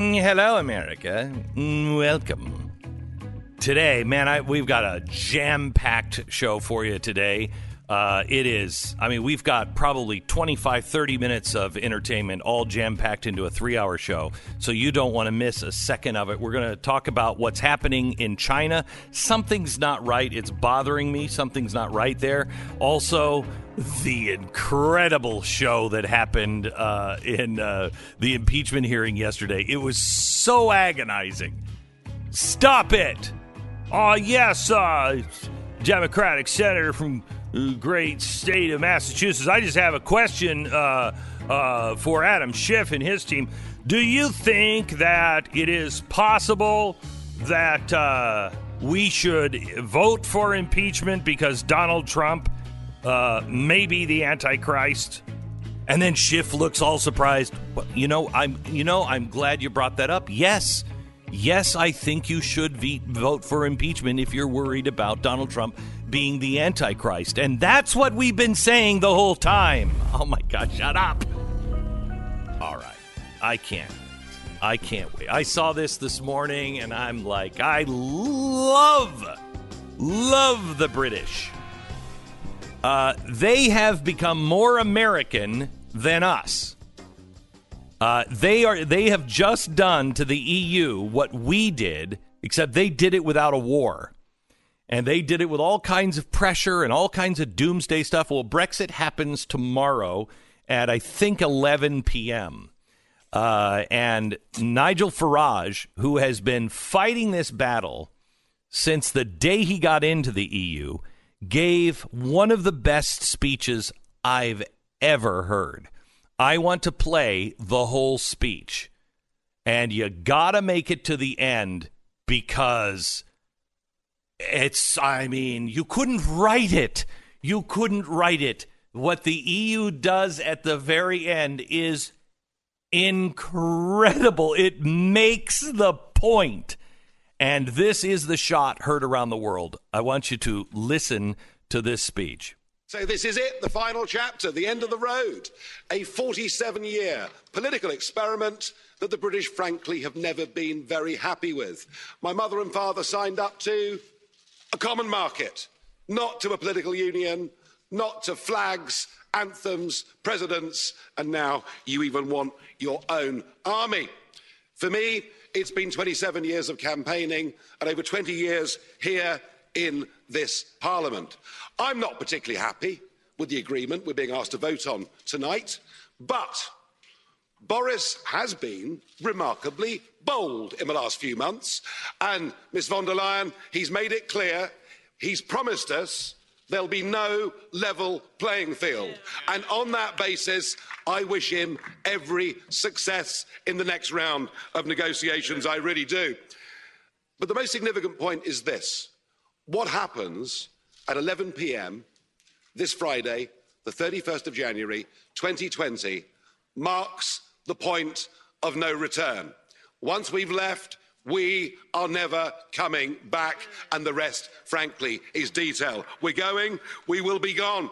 Mm, hello, America. Mm, welcome. Today, man, I, we've got a jam packed show for you today. Uh, it is, I mean, we've got probably 25, 30 minutes of entertainment all jam packed into a three hour show. So you don't want to miss a second of it. We're going to talk about what's happening in China. Something's not right. It's bothering me. Something's not right there. Also, the incredible show that happened uh, in uh, the impeachment hearing yesterday. It was so agonizing. Stop it. Oh, yes, uh, Democratic senator from great state of Massachusetts. I just have a question uh, uh, for Adam Schiff and his team. Do you think that it is possible that uh, we should vote for impeachment because Donald Trump uh, may be the Antichrist? And then Schiff looks all surprised. You know, I'm. You know, I'm glad you brought that up. Yes, yes, I think you should vote for impeachment if you're worried about Donald Trump being the Antichrist. And that's what we've been saying the whole time. Oh my God, shut up. All right. I can't. I can't wait. I saw this this morning and I'm like, I love, love the British. Uh, they have become more American than us. Uh, they are. They have just done to the EU what we did, except they did it without a war and they did it with all kinds of pressure and all kinds of doomsday stuff. Well, Brexit happens tomorrow at I think 11 p.m. Uh, and Nigel Farage, who has been fighting this battle since the day he got into the EU, gave one of the best speeches I've ever heard. I want to play the whole speech, and you gotta make it to the end because it's, I mean, you couldn't write it. You couldn't write it. What the EU does at the very end is incredible. It makes the point. And this is the shot heard around the world. I want you to listen to this speech. So, this is it, the final chapter, the end of the road. A 47 year political experiment that the British, frankly, have never been very happy with. My mother and father signed up to a common market, not to a political union, not to flags, anthems, presidents, and now you even want your own army. For me, it's been 27 years of campaigning and over 20 years here in this Parliament. I'm not particularly happy with the agreement we're being asked to vote on tonight, but Boris has been remarkably bold in the last few months. And, Ms von der Leyen, he's made it clear, he's promised us there'll be no level playing field. And on that basis, I wish him every success in the next round of negotiations. I really do. But the most significant point is this what happens at 11 p.m. this Friday, the 31st of January 2020, marks the point of no return. Once we've left, we are never coming back, and the rest, frankly, is detail. We're going, we will be gone.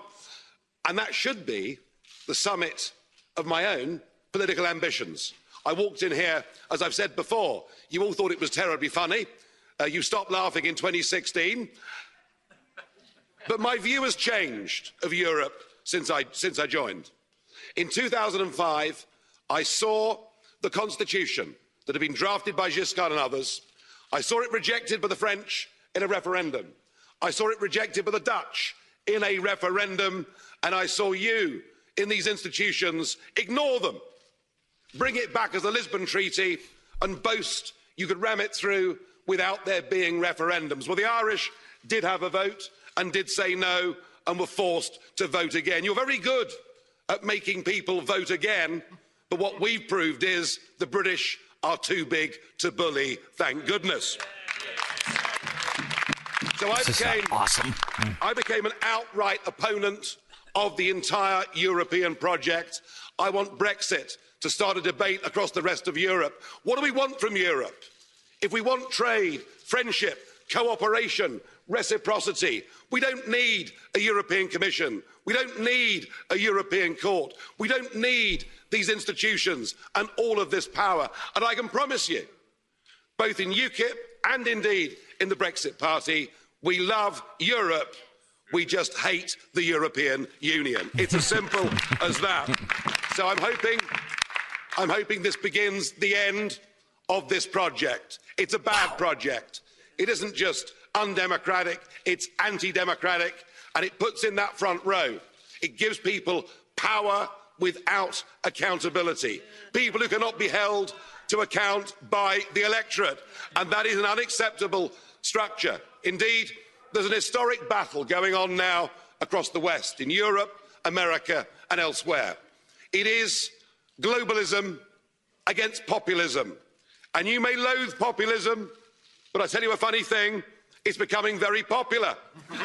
And that should be the summit of my own political ambitions. I walked in here, as I've said before, you all thought it was terribly funny. Uh, you stopped laughing in 2016. But my view has changed of Europe since I, since I joined. In 2005, I saw the Constitution that had been drafted by Giscard and others. I saw it rejected by the French in a referendum. I saw it rejected by the Dutch in a referendum. And I saw you in these institutions ignore them, bring it back as the Lisbon Treaty, and boast you could ram it through without there being referendums. Well, the Irish did have a vote and did say no and were forced to vote again. You're very good at making people vote again, but what we've proved is the British are too big to bully, thank goodness. So I uh, became, awesome. Mm. I became an outright opponent of the entire European project. I want Brexit to start a debate across the rest of Europe. What do we want from Europe? If we want trade, friendship, cooperation, reciprocity. We don't need a European Commission. We don't need a European Court. We don't need these institutions and all of this power. And I can promise you, both in UKIP and indeed in the Brexit Party, we love Europe. We just hate the European Union. It's as simple as that. So I'm hoping, I'm hoping this begins the end of this project. It's a bad project. It isn't just undemocratic, it's anti democratic, and it puts in that front row. It gives people power without accountability. People who cannot be held to account by the electorate. And that is an unacceptable structure. Indeed, there's an historic battle going on now across the West, in Europe, America, and elsewhere. It is globalism against populism. And you may loathe populism, but I tell you a funny thing it's becoming very popular. and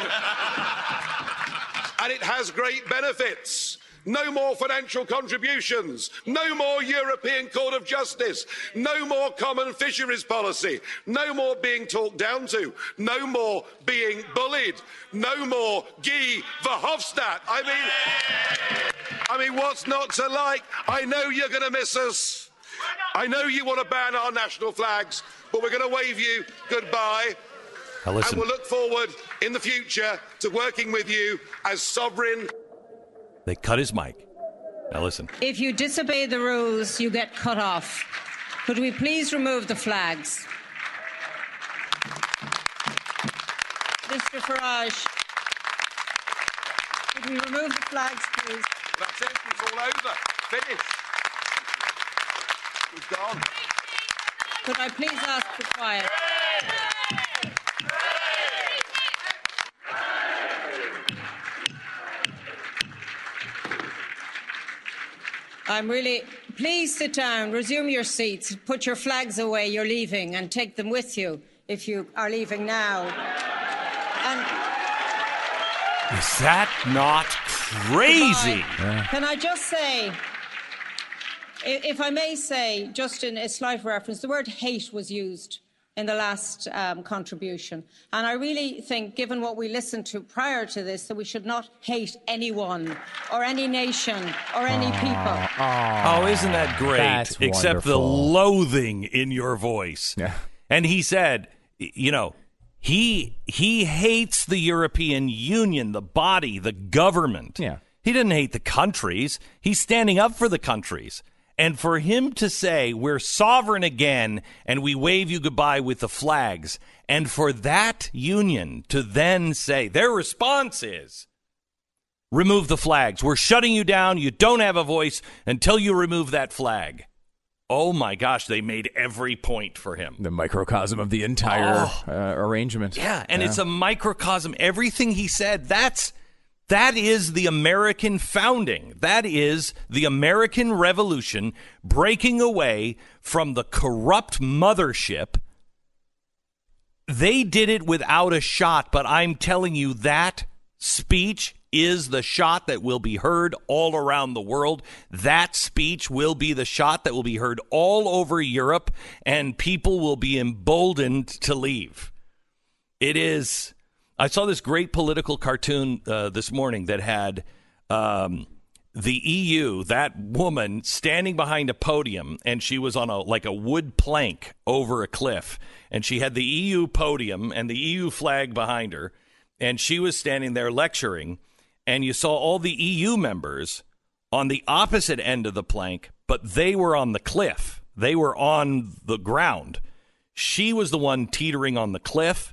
it has great benefits. No more financial contributions. No more European Court of Justice. No more common fisheries policy. No more being talked down to. No more being bullied. No more Guy Verhofstadt. I mean, I mean, what's not to like? I know you're going to miss us. I know you want to ban our national flags, but we're going to wave you goodbye. Now listen. And we'll look forward in the future to working with you as sovereign they cut his mic. Now listen. If you disobey the rules, you get cut off. Could we please remove the flags? Mr. Farage, could we remove the flags, please? That's it. It's all over. Finished. We've gone. Could I please ask for quiet? I'm really. Please sit down, resume your seats, put your flags away, you're leaving, and take them with you if you are leaving now. And Is that not crazy? Yeah. Can I just say, if I may say, just in a slight reference, the word hate was used in the last um, contribution. And I really think, given what we listened to prior to this, that we should not hate anyone or any nation or any people. Oh, isn't that great? Except the loathing in your voice. Yeah. And he said, you know, he he hates the European Union, the body, the government. Yeah. He didn't hate the countries. He's standing up for the countries. And for him to say, we're sovereign again and we wave you goodbye with the flags, and for that union to then say, their response is, remove the flags. We're shutting you down. You don't have a voice until you remove that flag. Oh my gosh, they made every point for him. The microcosm of the entire oh. uh, arrangement. Yeah, and yeah. it's a microcosm. Everything he said, that's that is the American founding. That is the American Revolution breaking away from the corrupt mothership. They did it without a shot, but I'm telling you that speech is the shot that will be heard all around the world. That speech will be the shot that will be heard all over Europe, and people will be emboldened to leave. It is I saw this great political cartoon uh, this morning that had um, the EU, that woman standing behind a podium, and she was on a like a wood plank over a cliff, and she had the EU podium and the EU flag behind her, and she was standing there lecturing, and you saw all the EU members on the opposite end of the plank, but they were on the cliff. They were on the ground. She was the one teetering on the cliff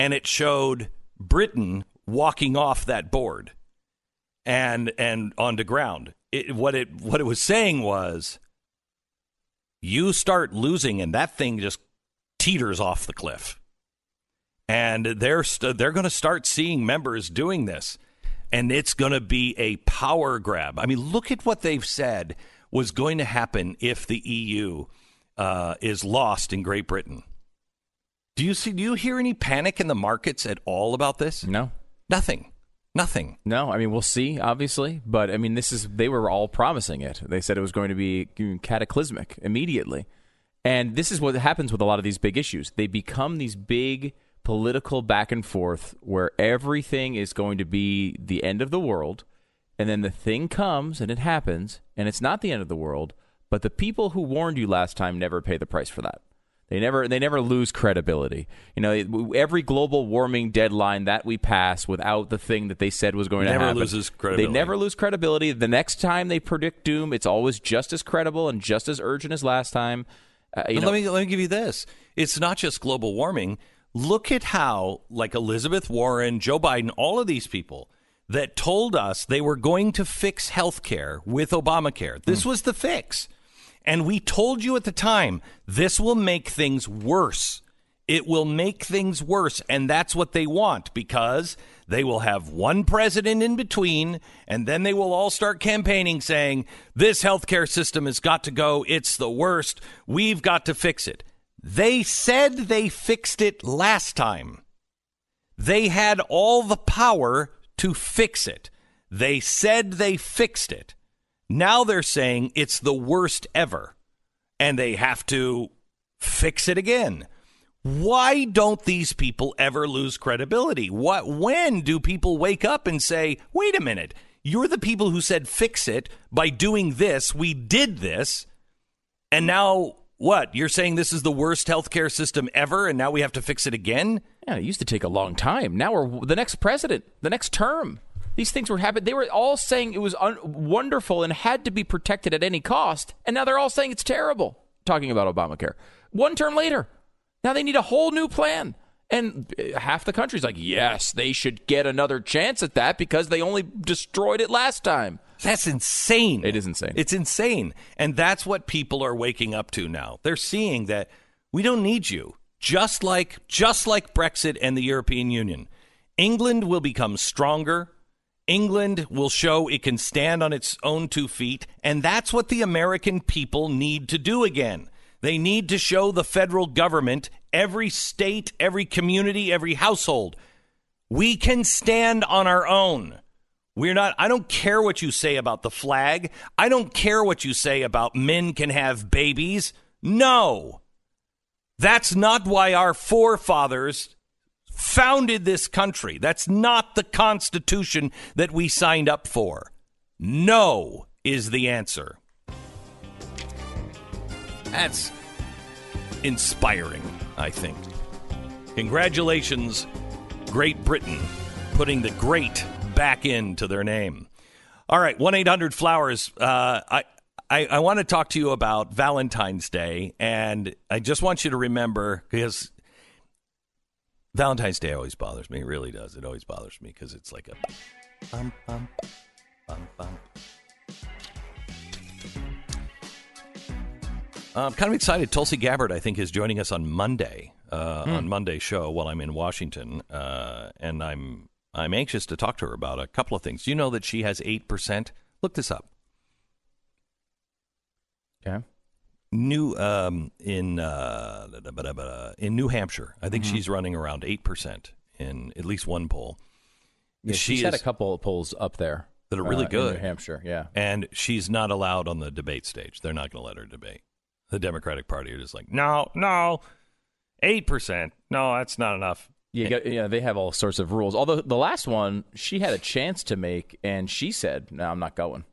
and it showed Britain walking off that board and and onto ground. It, what it what it was saying was, you start losing, and that thing just teeters off the cliff. And they're st- they're going to start seeing members doing this, and it's going to be a power grab. I mean, look at what they've said was going to happen if the EU uh, is lost in Great Britain. Do you see? Do you hear any panic in the markets at all about this? No, nothing. Nothing. No, I mean we'll see, obviously, but I mean this is they were all promising it. They said it was going to be cataclysmic immediately, and this is what happens with a lot of these big issues. They become these big political back and forth where everything is going to be the end of the world, and then the thing comes and it happens, and it's not the end of the world, but the people who warned you last time never pay the price for that. They never they never lose credibility. You know, every global warming deadline that we pass without the thing that they said was going Never to happen, loses credibility. They never lose credibility. The next time they predict doom, it's always just as credible and just as urgent as last time. Uh, you know, let me let me give you this. It's not just global warming. Look at how like Elizabeth Warren, Joe Biden, all of these people that told us they were going to fix health care with Obamacare. This was the fix. And we told you at the time, this will make things worse. It will make things worse. And that's what they want because they will have one president in between, and then they will all start campaigning saying, This healthcare system has got to go. It's the worst. We've got to fix it. They said they fixed it last time. They had all the power to fix it. They said they fixed it. Now they're saying it's the worst ever and they have to fix it again. Why don't these people ever lose credibility? What when do people wake up and say, "Wait a minute, you're the people who said fix it by doing this. We did this." And now what? You're saying this is the worst healthcare system ever and now we have to fix it again? Yeah, it used to take a long time. Now we're the next president, the next term. These things were happening. They were all saying it was un- wonderful and had to be protected at any cost, and now they're all saying it's terrible. Talking about Obamacare. One term later, now they need a whole new plan. And uh, half the country's like, yes, they should get another chance at that because they only destroyed it last time. That's insane. It is insane. It's insane. And that's what people are waking up to now. They're seeing that we don't need you. Just like just like Brexit and the European Union. England will become stronger. England will show it can stand on its own two feet, and that's what the American people need to do again. They need to show the federal government, every state, every community, every household, we can stand on our own. We're not, I don't care what you say about the flag. I don't care what you say about men can have babies. No. That's not why our forefathers founded this country. That's not the Constitution that we signed up for. No is the answer. That's inspiring, I think. Congratulations, Great Britain, putting the great back into their name. All right, 1 800 Flowers. Uh, I, I, I want to talk to you about Valentine's Day, and I just want you to remember because Valentine's Day always bothers me. It really does. It always bothers me because it's like a bum, bum, bum, bum. Uh, I'm kind of excited. Tulsi Gabbard, I think, is joining us on Monday uh, on Monday's show while I'm in Washington, uh, and I'm I'm anxious to talk to her about a couple of things. Do you know that she has eight percent? Look this up. Okay. New um, in uh, in New Hampshire, I think she's running around eight percent in at least one poll. Yeah, She she's had a couple of polls up there That are really uh, in good. New Hampshire, yeah. and she's not allowed on the debate stage. They're not going to let her debate. The Democratic Party are just like, no, no, eight percent. No, that's not enough. Got, yeah, they have all sorts of rules. Although the last one, she had a chance to make, and she said, "No, I'm not going.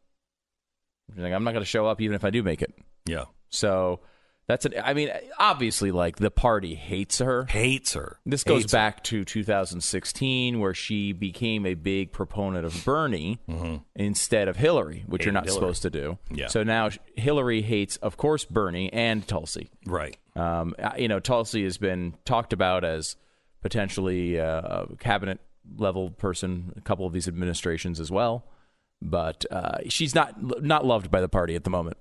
She's like, I'm not going to show up, even if I do make it." Yeah, So that's an. I mean, obviously, like the party hates her. hates her. This goes Hates her. back to 2016, where she became a big proponent of Bernie instead of Hillary, which you're Mm-hmm. Not Hillary. supposed to do. Yeah. So now Hillary hates, of course, Bernie and Tulsi. right. Um, you know, Tulsi has been talked about as potentially uh, a cabinet level person, a couple of these administrations as well, but uh, she's not not loved by the party at the moment.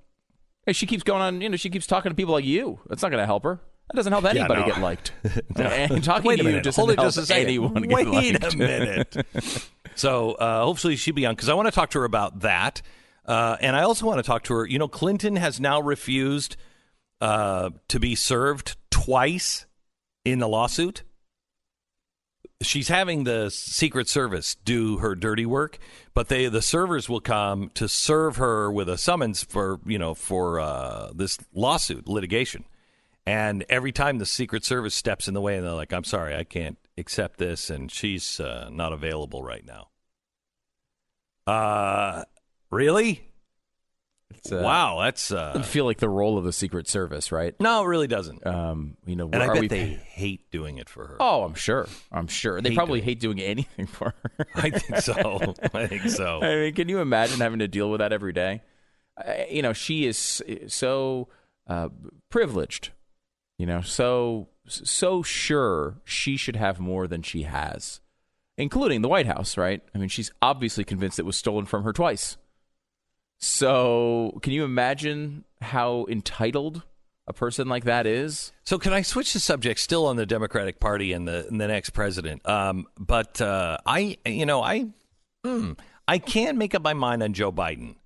Hey, she keeps going on. You know, she keeps talking to people like you. That's not going to help her. That doesn't help anybody no. get liked. And talking Wait to you doesn't Hold it help just a second. anyone get Wait liked. Wait a minute. so uh, hopefully she'll be on because I want to talk to her about that, uh, and I also want to talk to her. You know, Clinton has now refused uh, to be served twice in the lawsuit. She's having the Secret Service do her dirty work, but they the servers will come to serve her with a summons for you know for uh, this lawsuit litigation. And every time the Secret Service steps in the way, and they're like, "I'm sorry, I can't accept this," and she's uh, not available right now. Uh, really? It's, uh, wow, that's uh, feel like the role of the Secret Service, right? no, it really doesn't. Um, you know, and I are bet we, they hate doing it for her. Oh, I'm sure. I'm sure they Hate probably doing hate doing anything for her. I think so. I think so. I mean, can you imagine having to deal with that every day? You know, she is so uh, privileged. You know, so so sure she should have more than she has, including the White House. Right? I mean, she's obviously convinced it was stolen from her twice. So, can you imagine how entitled a person like that is? So, can I switch the subject? Still on the Democratic Party and the and the next president. Um, but uh, I, you know, I, hmm, I can't make up my mind on Joe Biden.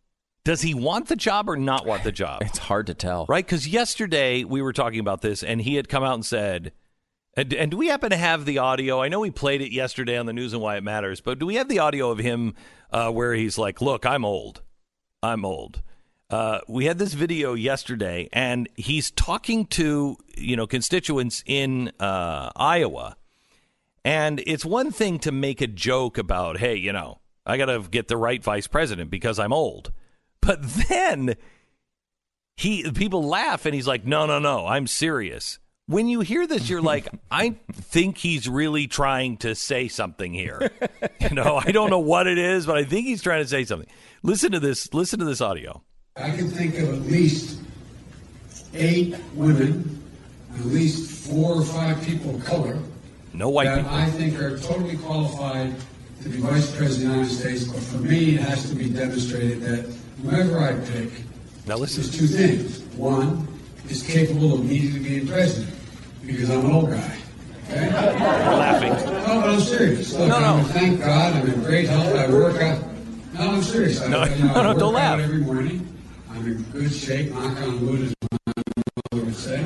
Does he want the job or not want the job? It's hard to tell. Right? Because yesterday we were talking about this, and he had come out and said, and, and do we happen to have the audio? I know we played it yesterday on the news and why it matters, but do we have the audio of him uh, where he's like, "Look, I'm old. I'm old." Uh, we had this video yesterday, and he's talking to you know constituents in uh, Iowa, and it's one thing to make a joke about, "Hey, you know, I got to get the right vice president because I'm old," but then he people laugh, and he's like, "No, no, no, I'm serious." When you hear this, you're like, I think he's really trying to say something here. You know, I don't know what it is, but I think he's trying to say something. Listen to this. Listen to this audio. I can think of at least eight women, at least four or five people of color No white that people. I think are totally qualified to be vice president of the United States. But for me, it has to be demonstrated that whoever I pick, Now listen. there's two things. One is capable of immediately being president because I'm an old guy. Okay? laughing. No, but I'm serious. Look, No, no. I'm, thank God I'm in great health. I work out. No, I'm serious. I, No, you know, no, no, don't laugh. every morning. I'm in good shape. Knock on wood, as my mother would say.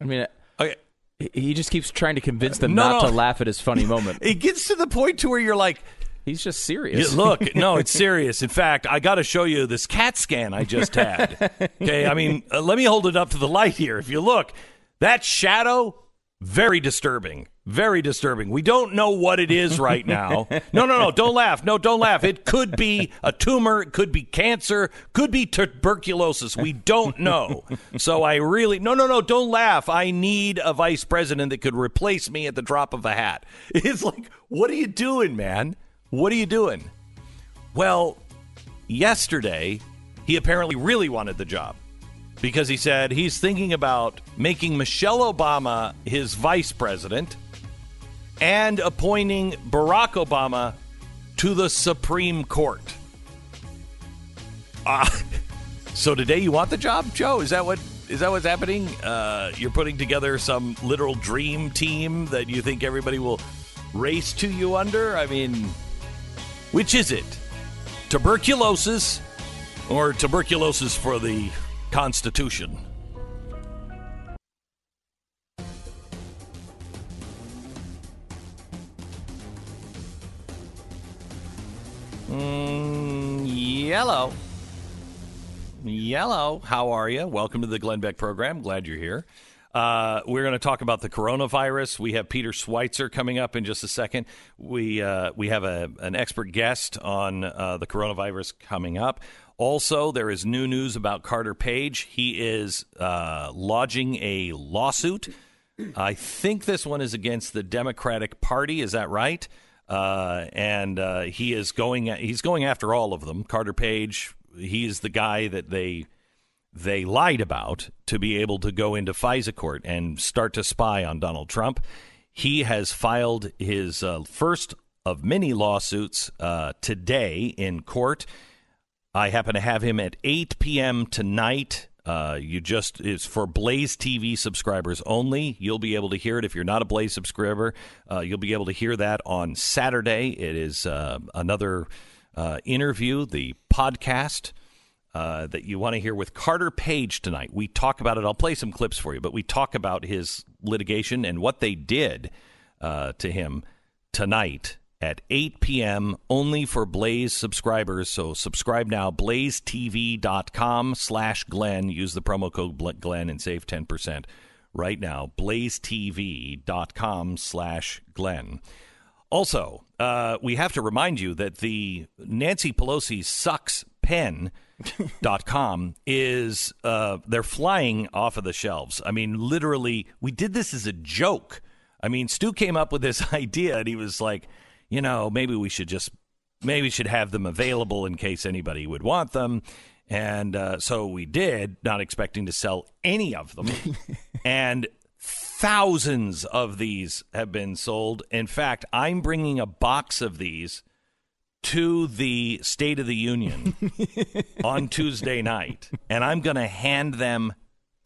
I mean, Okay. he- he just keeps trying to convince them No, not no. to laugh at his funny moment. It gets to the point to where you're like, He's just Yeah, serious. look, no, it's serious. In fact, I got to show you this CAT scan I just had. Okay, I mean, uh, let me hold it up to the light here. If you look, that shadow, very disturbing. Very disturbing. We don't know what it is right now. No, no, no, don't laugh. No, don't laugh. It could be a tumor, it could be cancer, could be tuberculosis. We don't know. So I really, no, no, no, don't laugh. I need a vice president that could replace me at the drop of a hat. It's like, what are you doing, man? What are you doing? Well, yesterday, he apparently really wanted the job because he said he's thinking about making Michelle Obama his vice president and appointing Barack Obama to the Supreme Court. Ah, so today you want the job, Joe? Is that what is that what's happening? Uh, you're putting together some literal dream team that you think everybody will race to you under? I mean, which is it? Tuberculosis or tuberculosis for the Constitution? Mm, yellow. Yellow. How are you? Welcome to the Glenn Beck program. Glad you're here. Uh, we're going to talk about the coronavirus. We have Peter Schweizer coming up in just a second. We uh, we have a, an expert guest on uh, the coronavirus coming up. Also, there is new news about Carter Page. He is uh, lodging a lawsuit. I think this one is against the Democratic Party. Is that right? Uh, and uh, he is going. He's going after all of them. Carter Page. He is the guy that they they lied about to be able to go into FISA court and start to spy on Donald Trump. He has filed his uh, first of many lawsuits uh, today in court. I happen to have him at 8 p.m. tonight. Uh, you just it's for Blaze TV subscribers only. You'll be able to hear it if you're not a Blaze subscriber. Uh, you'll be able to hear that on Saturday. It is uh, another uh, interview, the podcast uh, that you want to hear with Carter Page tonight. We talk about it. I'll play some clips for you, but we talk about his litigation and what they did uh, to him tonight at 8 p.m. only for Blaze subscribers. So subscribe now, blazetv.com slash Glenn. Use the promo code Glenn and save 10% right now, blazetv.com slash Glenn. Also, uh, we have to remind you that the Nancy Pelosi sucks pen dot com is uh, they're flying off of the shelves. I mean, literally, we did this as a joke. I mean, Stu came up with this idea, and he was like, you know, maybe we should just maybe we should have them available in case anybody would want them. And uh, so we did, not expecting to sell any of them. and thousands of these have been sold. In fact, I'm bringing a box of these to the State of the Union on Tuesday night, and I'm going to hand them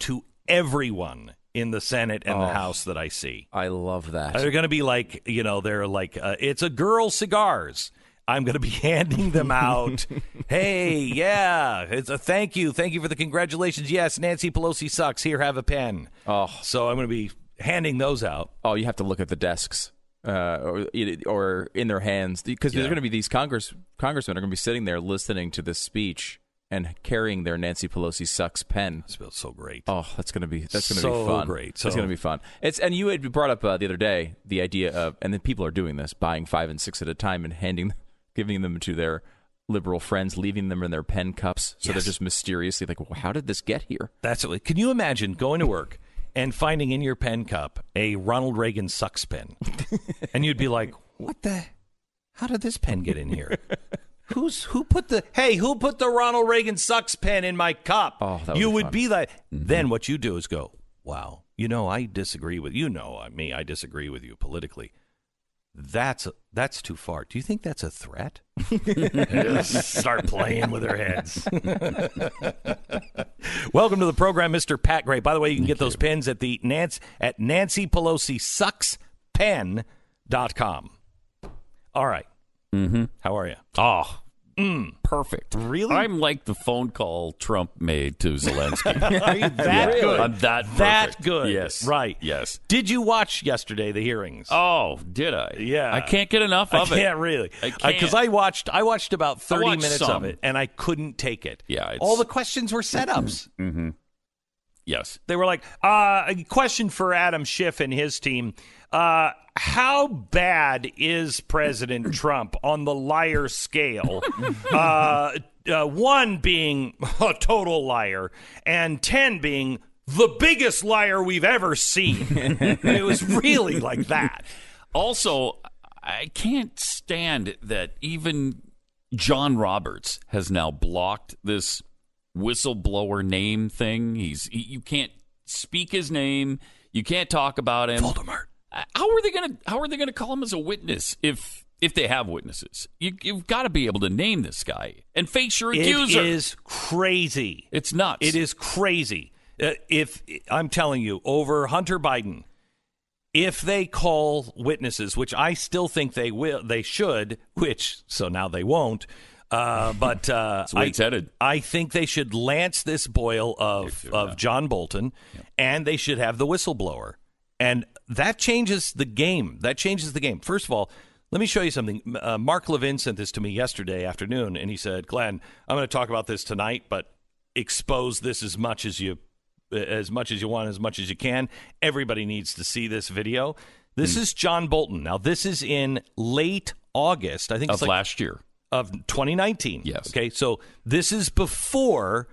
to everyone in the Senate and oh, the House that I see. I love that. They're going to be like, you know, they're like, uh, it's a girl cigars. I'm going to be handing them out. hey, yeah, it's a thank you. Thank you for the congratulations. Yes, Nancy Pelosi sucks. Here, have a pen. Oh. So I'm going to be handing those out. Oh, you have to look at the desks. Uh, or, or in their hands because yeah. there's going to be these Congress congressmen are going to be sitting there listening to this speech and carrying their Nancy Pelosi sucks pen. It feels so great. Oh, that's gonna be that's gonna so be fun. Great. So, that's gonna be fun. It's and you had brought up uh, the other day the idea of and then people are doing this, buying five and six at a time and handing, giving them to their liberal friends, leaving them in their pen cups, so yes. they're just mysteriously like, well, how did this get here? That's it. Can you imagine going to work? and finding in your pen cup a Ronald Reagan sucks pen, and you'd be like, "What the? How did this pen get in here?" Who's who put the hey? Who put the Ronald Reagan sucks pen in my cup? Oh, you would fun. be like. Mm-hmm. Then what you do is go, wow. You know, I disagree with you. Know me, I disagree with you politically. That's that's too far. Do you think that's a threat? Start playing with their heads. Welcome to the program, Mr. Pat Gray. By the way, you can get those pins at the Nance at Nancy Pelosi sucks pen.com. All right. Mm-hmm. How are you? Oh, mm. perfect. Really? I'm like the phone call Trump made to Zelensky. are you that yeah, good? I'm that perfect. that good. Yes. Right. Yes. Did you watch yesterday the hearings? Oh, did I? Yeah. I can't get enough of I it. can't really. I can't. Because I, I, watched. I watched about thirty watched minutes some. of it, and I couldn't take it. Yeah. All the questions were setups. mm-hmm. Yes. They were like, uh, a question for Adam Schiff and his team. Uh, how bad is President Trump on the liar scale? uh, uh, one being a total liar, and 10 being the biggest liar we've ever seen. it was really like that. Also, I can't stand that even John Roberts has now blocked this whistleblower name thing. He's he, you can't speak his name. You can't talk about him. Voldemort. How are they going to How are they going to call him as a witness if if they have witnesses? You, have got to be able to name this guy and face your accuser. It is crazy. It's nuts. It is crazy. Uh, if I'm telling you, over Hunter Biden, if they call witnesses, which I still think they will, they should, which so now they won't. Uh, but uh, I. I think they should lance this boil of of. John Bolton, and they should have the whistleblower, and that changes the game. That changes the game. First of all, let me show you something. Uh, Mark Levin sent this to me yesterday afternoon, and he said, "Glenn, I'm going to talk about this tonight, but expose this as much as you as much as you want, as much as you can. Everybody needs to see this video. This mm. is John Bolton. Now, this is in late August. I think of like, last year of 2019. Yes. Okay. So this is before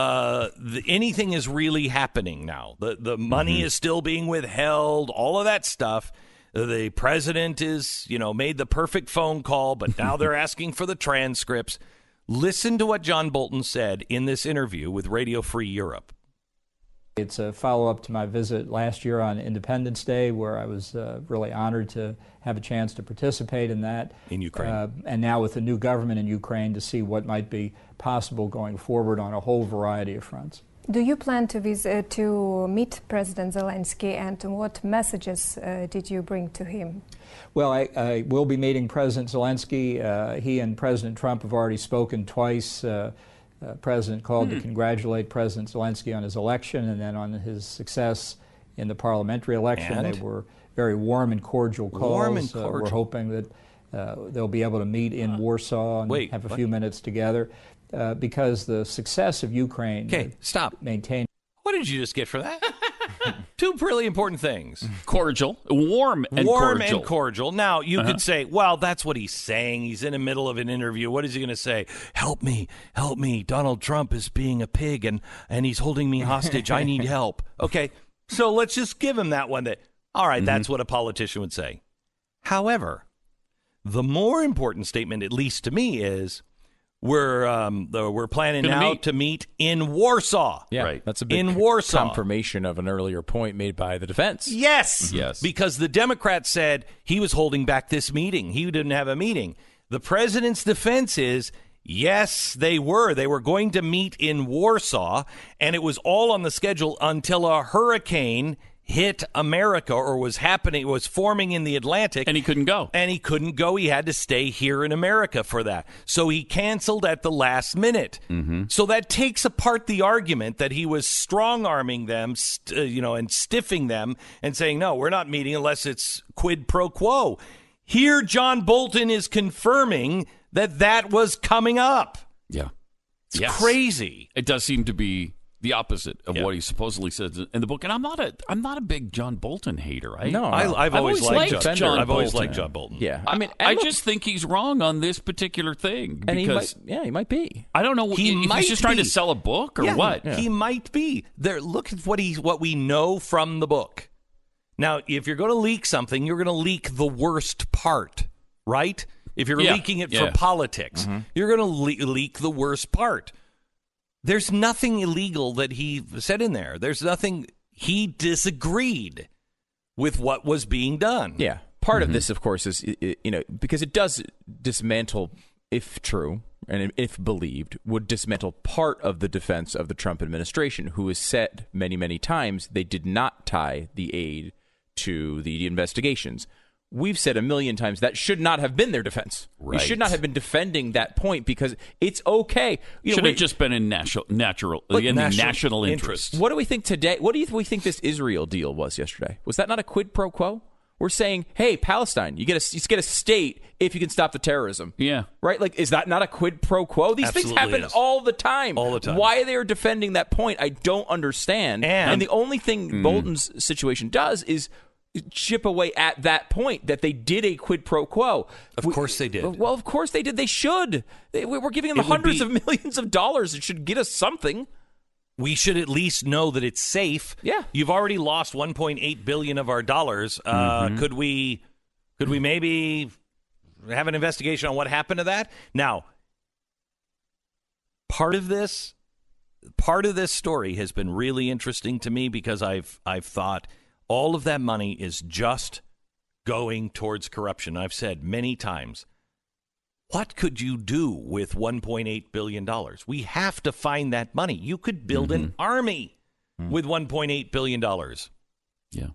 uh, the, anything is really happening now. The the money mm-hmm. is still being withheld. All of that stuff. The president is, you know, made the perfect phone call, but now they're asking for the transcripts. Listen to what John Bolton said in this interview with Radio Free Europe. It's a follow up to my visit last year on Independence Day, where I was uh, really honored to have a chance to participate in that. In Ukraine. Uh, and now with the new government in Ukraine to see what might be possible going forward on a whole variety of fronts. Do you plan to visit to meet President Zelensky, and what messages uh, did you bring to him? Well, I, I will be meeting President Zelensky. Uh, he and President Trump have already spoken twice. Uh, uh, president called mm. to hmm. congratulate President Zelensky on his election and then on his success in the parliamentary election. And? They were very warm and cordial calls. Warm and cordial. Uh, we're hoping that uh, they'll be able to meet in Warsaw and Wait, have a what? few minutes together uh, because the success of Ukraine Okay, stop. maintain What did you just get for that? Two really important things. Cordial, warm, and Warm cordial. and cordial. Now, you uh-huh. could say, well, that's what he's saying. He's in the middle of an interview. What is he going to say? Help me, help me. Donald Trump is being a pig and, and he's holding me hostage. I need help. Okay, so let's just give him that one that, all right, that's mm-hmm. what a politician would say. However, the more important statement, at least to me, is we're um, the, we're planning Gonna now meet. to meet in Warsaw. Yeah, Right. That's a big In Warsaw. confirmation of an earlier point made by the defense. Yes. Yes. Because the Democrats said he was holding back this meeting. He didn't have a meeting. The president's defense is yes, they were. They were going to meet in Warsaw, and it was all on the schedule until a hurricane hit America or was happening, was forming in the Atlantic. and he couldn't go. and he couldn't go. He had to stay here in America for that. So he canceled at the last minute. Mm-hmm. So that takes apart the argument that he was strong arming them, st- uh, you know, and stiffing them and saying, no, we're not meeting unless it's quid pro quo. Here, John Bolton is confirming that that was coming up. Yeah, It's Yes. crazy. It does seem to be the opposite of Yeah. what he supposedly says in the book. And I'm not a I'm not a big John Bolton hater. I, No, I, I've, I've always, always liked liked John. John I've always Bolton. liked John Bolton. Yeah, I I mean, I and look- just think he's wrong on this particular thing and he because might, yeah, he might be. I don't know He if might he's just trying to sell a book or Yeah, what. He might be. There look at what he what we know from the book. Now, if you're going to leak something, you're going to leak the worst part, right? If you're Yeah, leaking it yeah. for politics, mm-hmm. you're going to le- leak the worst part. There's nothing illegal that he said in there. There's nothing he disagreed with what was being done. Yeah. Part of mm-hmm. this, of course, is i- i- you know because it does dismantle, if true and if believed, would dismantle part of the defense of the Trump administration, who has said many, many times they did not tie the aid to the investigations. We've said a million times that should not have been their defense. We Right. should not have been defending that point because it's okay. You know, Should we- have just been in national natural Look, in the national national interest. interest. What do we think today? What do you we think this Israel deal was yesterday? Was that not a quid pro quo? We're saying, hey, Palestine, you get a you get a state if you can stop the terrorism. Yeah. Right? Like, is that not a quid pro quo? These things happen is. all the time. All the time. Why they are defending that point, I don't understand. And- the only thing hmm. Bolton's situation does is chip away at that point that they did a quid pro quo. Of course they did. Well, of course they did. They should. They, we're giving them It hundreds be- of millions of dollars. It should get us something. we should at least know that it's safe. Yeah. You've already lost 1.8 billion of our dollars. Uh, Mm-hmm. Could we could we maybe have an investigation on what happened to that? Now, part of this part of this story has been really interesting to me because I've I've thought all of that money is just going towards corruption. I've said many times what could you do with 1.8 billion dollars? We have to find that money. You could build an army with 1.8 billion dollars. Yeah.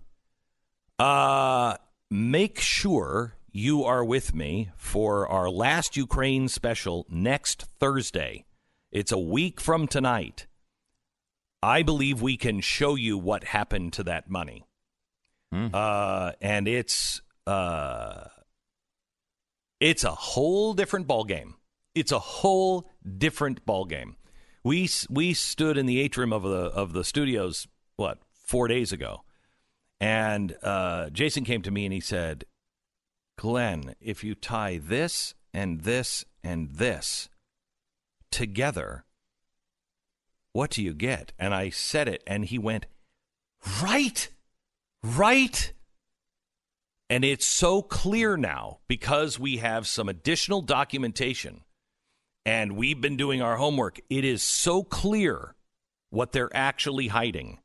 Uh make sure you are with me for our last Ukraine special next Thursday. It's a week from tonight. I believe we can show you what happened to that money. Uh, and it's uh, it's a whole different ball game. It's a whole different ball game. We we stood in the atrium of the of the studios what four days ago, and uh, Jason came to me and he said, "Glenn, if you tie this and this and this together, what do you get?" And I said it, and he went, "Right, right." And it's so clear now because we have some additional documentation and we've been doing our homework. It is so clear what they're actually hiding.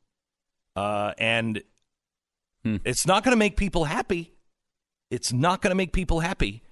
Uh, and it's not going to make people happy. It's not going to make people happy.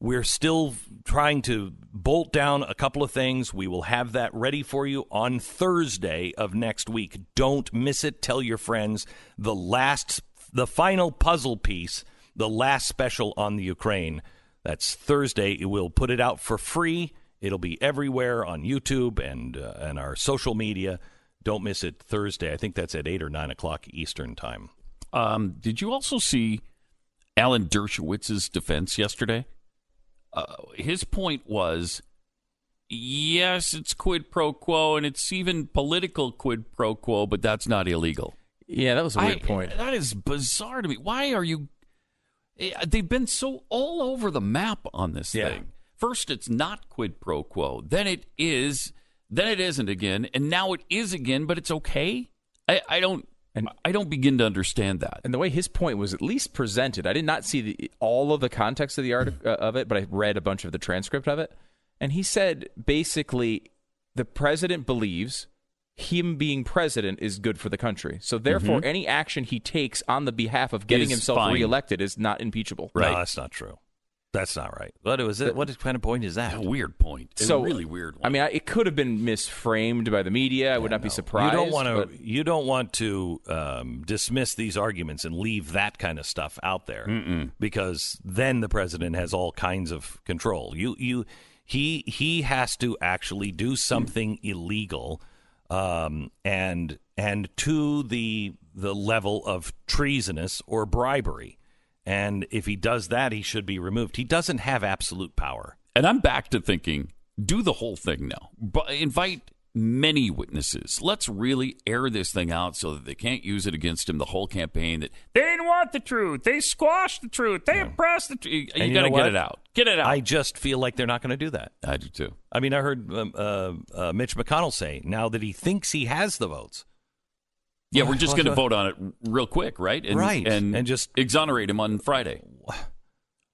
We're still trying to bolt down a couple of things. We will have that ready for you on Thursday of next week. Don't miss it. Tell your friends. The last, the final puzzle piece, the last special on the Ukraine. That's Thursday. We'll put it out for free. It'll be everywhere on YouTube and uh, and our social media. Don't miss it Thursday. I think that's at eight or nine o'clock Eastern time. Um, did you also see Alan Dershowitz's defense yesterday? Uh, his point was yes, it's quid pro quo and it's even political quid pro quo, but that's not illegal. Yeah, that was a weird I- point. That is bizarre to me. Why are you? eh, They've been so all over the map on this Yeah. thing. First, it's not quid pro quo. Then it is. Then it isn't again, and now it is again. But it's okay. I, I don't. And- I don't begin to understand that. and the way his point was at least presented, I did not see the, all of the context of the art uh, of it, but I read a bunch of the transcript of it. And he said basically, the president believes him being president is good for the country. So therefore, any action he takes on the behalf of getting Is himself fine. reelected is not impeachable. Right. No, that's not true. That's not right. What was it? What kind of point is that? A weird point. It's a really weird. One. I mean, I, it could have been misframed by the media. I would not be surprised. You don't want but- to. You don't want to um, dismiss these arguments and leave that kind of stuff out there, because then the president has all kinds of control. You, you, he, he has to actually do something illegal, um, and and to the the level of treasonous or bribery. And if he does that, he should be removed. He doesn't have absolute power. And I'm back to thinking, do the whole thing now. But invite many witnesses. Let's really air this thing out so that they can't use it against him the whole campaign. That they didn't want the truth. They squashed the truth. They oppressed the truth. You, you got to get it out. Get it out. I just feel like they're not going to do that. I do too. I mean, I heard um, uh, uh, Mitch McConnell say now that he thinks he has the votes. Yeah, we're just going to vote on it real quick, right? And, Right. And, And just- exonerate him on Friday.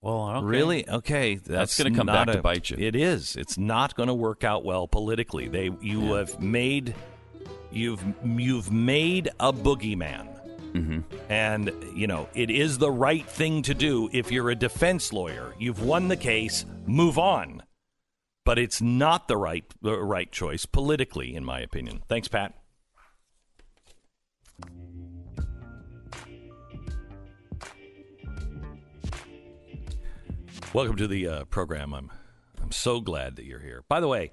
Well, okay. Really? Okay, that's, gonna come not back to bite you. It is. It's not going to work out well politically. They, you have made, you've you've made a boogeyman, Mm-hmm. and you know it is the right thing to do if you're a defense lawyer. You've won the case. Move on. But it's not the right the right choice politically, in my opinion. Thanks, Pat. Welcome to the uh, program. I'm I'm so glad that you're here. By the way,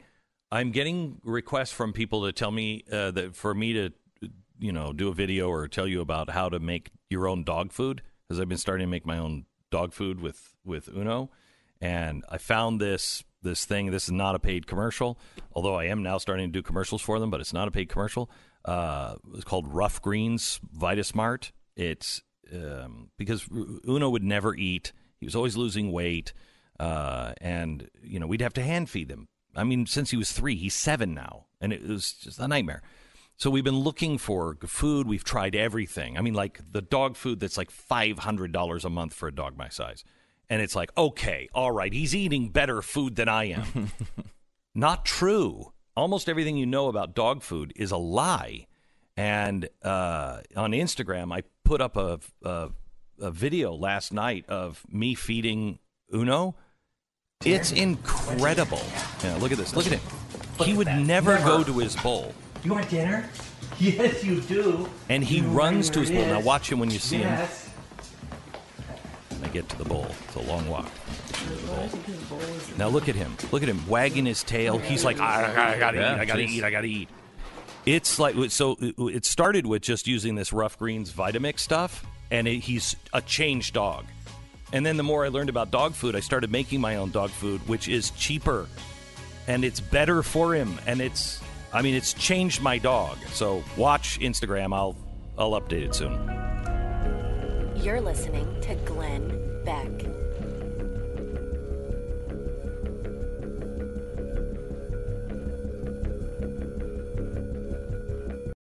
I'm getting requests from people to tell me uh, that for me to you know do a video or tell you about how to make your own dog food because I've been starting to make my own dog food with with Uno, and I found this this thing. This is not a paid commercial, although I am now starting to do commercials for them. But it's not a paid commercial. Uh, it's called Rough Greens Vitasmart. It's um, because Uno would never eat. He was always losing weight, uh, and you know we'd have to hand feed him. I mean, since he was three, he's seven now, and it was just a nightmare. So we've been looking for food. We've tried everything. I mean, like the dog food that's like five hundred dollars a month for a dog my size, and it's like, okay, all right, he's eating better food than I am. Not true. Almost everything you know about dog food is a lie. And uh, on Instagram, I put up a, a a video last night of me feeding Uno. It's incredible. Yeah, look at this. Look at him. He would never, go to his bowl, You want dinner? Yes, you do. and he runs to his bowl. Now watch him when you see him. Yes. I get to the bowl. It's a long walk. Now look at him. Look at him wagging his tail. He's like, I, I, I gotta Yeah, eat. I gotta jeez. eat. I gotta eat. It's like so. It started with just using this rough greens Vitamix stuff, and it, he's a changed dog. And then the more I learned about dog food, I started making my own dog food, which is cheaper, and it's better for him. And it's, I mean, it's changed my dog. So watch Instagram. I'll, I'll update it soon. You're listening to Glenn Beck.